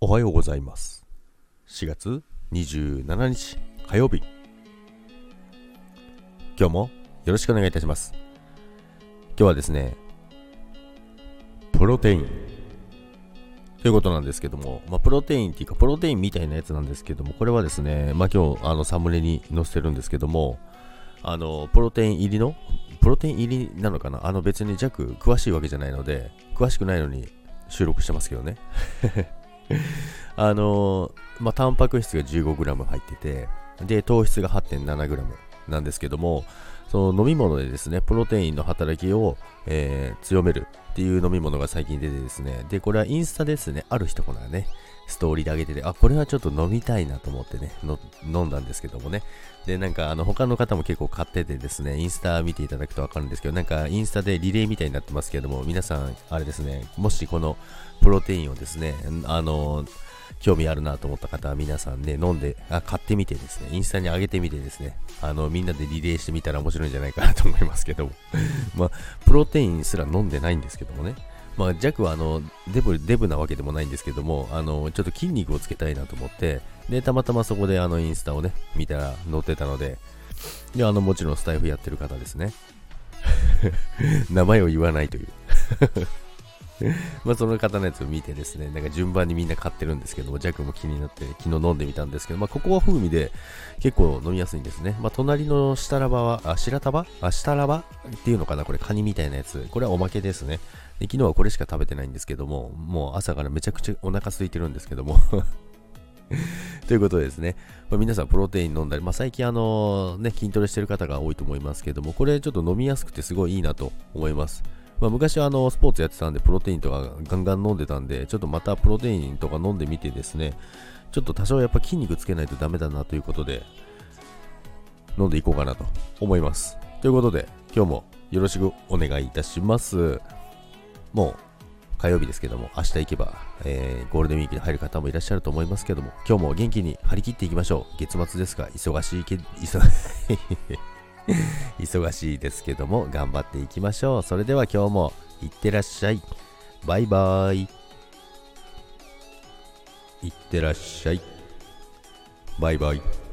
おはようございます。4月27日火曜日。今日もよろしくお願いいたします。今日はですねプロテイン。ということなんですけども、まあ、プロテインっていうかプロテインみたいなやつなんですけどもこれはですね、まあ、今日あのサムネに載せてるんですけどもあのプロテイン入りのプロテイン入りなのかな？あの別に弱詳しいわけじゃないので詳しくないのに収録してますけどね。あのまあ、タンパク質が 15g 入ってて、で、糖質が 8.7g なんですけども、その飲み物でですね、プロテインの働きを、えー、強めるっていう飲み物が最近出てですね、で、これはインスタですね、ある人からね、ストーリーで上げてて、あ、これはちょっと飲みたいなと思ってね、飲んだんですけどもね。で、なんかあの他の方も結構買っててですね、インスタ見ていただくとわかるんですけど、なんかインスタでリレーみたいになってますけども、皆さん、あれですね、もしこのプロテインをですね、あの興味あるなと思った方は皆さんね、飲んで、あ、買ってみてですね、インスタに上げてみてですね、あの、みんなでリレーしてみたら面白いんじゃないかなと思いますけども。まあ、プロテインすら飲んでないんですけどもね、まあ、弱はあのデブデブなわけでもないんですけども、あのちょっと筋肉をつけたいなと思って、で、たまたまそこであのインスタをね、見たら載ってたので、で、あの、もちろんスタイフやってる方ですね。名前を言わないという。まあその方のやつを見てですね、なんか順番にみんな買ってるんですけども、ジャックも気になって昨日飲んでみたんですけど、まあここは風味で結構飲みやすいんですね。まあ隣の下ラバは、あ、白タバあ、下ラバっていうのかなこれカニみたいなやつ。これはおまけですね。で昨日はこれしか食べてないんですけども、もう朝からめちゃくちゃお腹空いてるんですけども ということでですね、まあ、皆さんプロテイン飲んだり、まあ、最近あのね、筋トレしてる方が多いと思いますけども、これちょっと飲みやすくてすごいいいなと思います。まあ、昔はあのスポーツやってたんで、プロテインとかガンガン飲んでたんで、ちょっとまたプロテインとか飲んでみてですね、ちょっと多少やっぱ筋肉つけないとダメだなということで、飲んでいこうかなと思います。ということで、今日もよろしくお願いいたします。もう火曜日ですけども、明日行けば、えー、ゴールデンウィークに入る方もいらっしゃると思いますけども、今日も元気に張り切っていきましょう。月末ですが、忙しいけ、忙 忙しいですけども、頑張っていきましょう。それでは今日も、いってらっしゃい。バイバーイ。いってらっしゃい。バイバイ。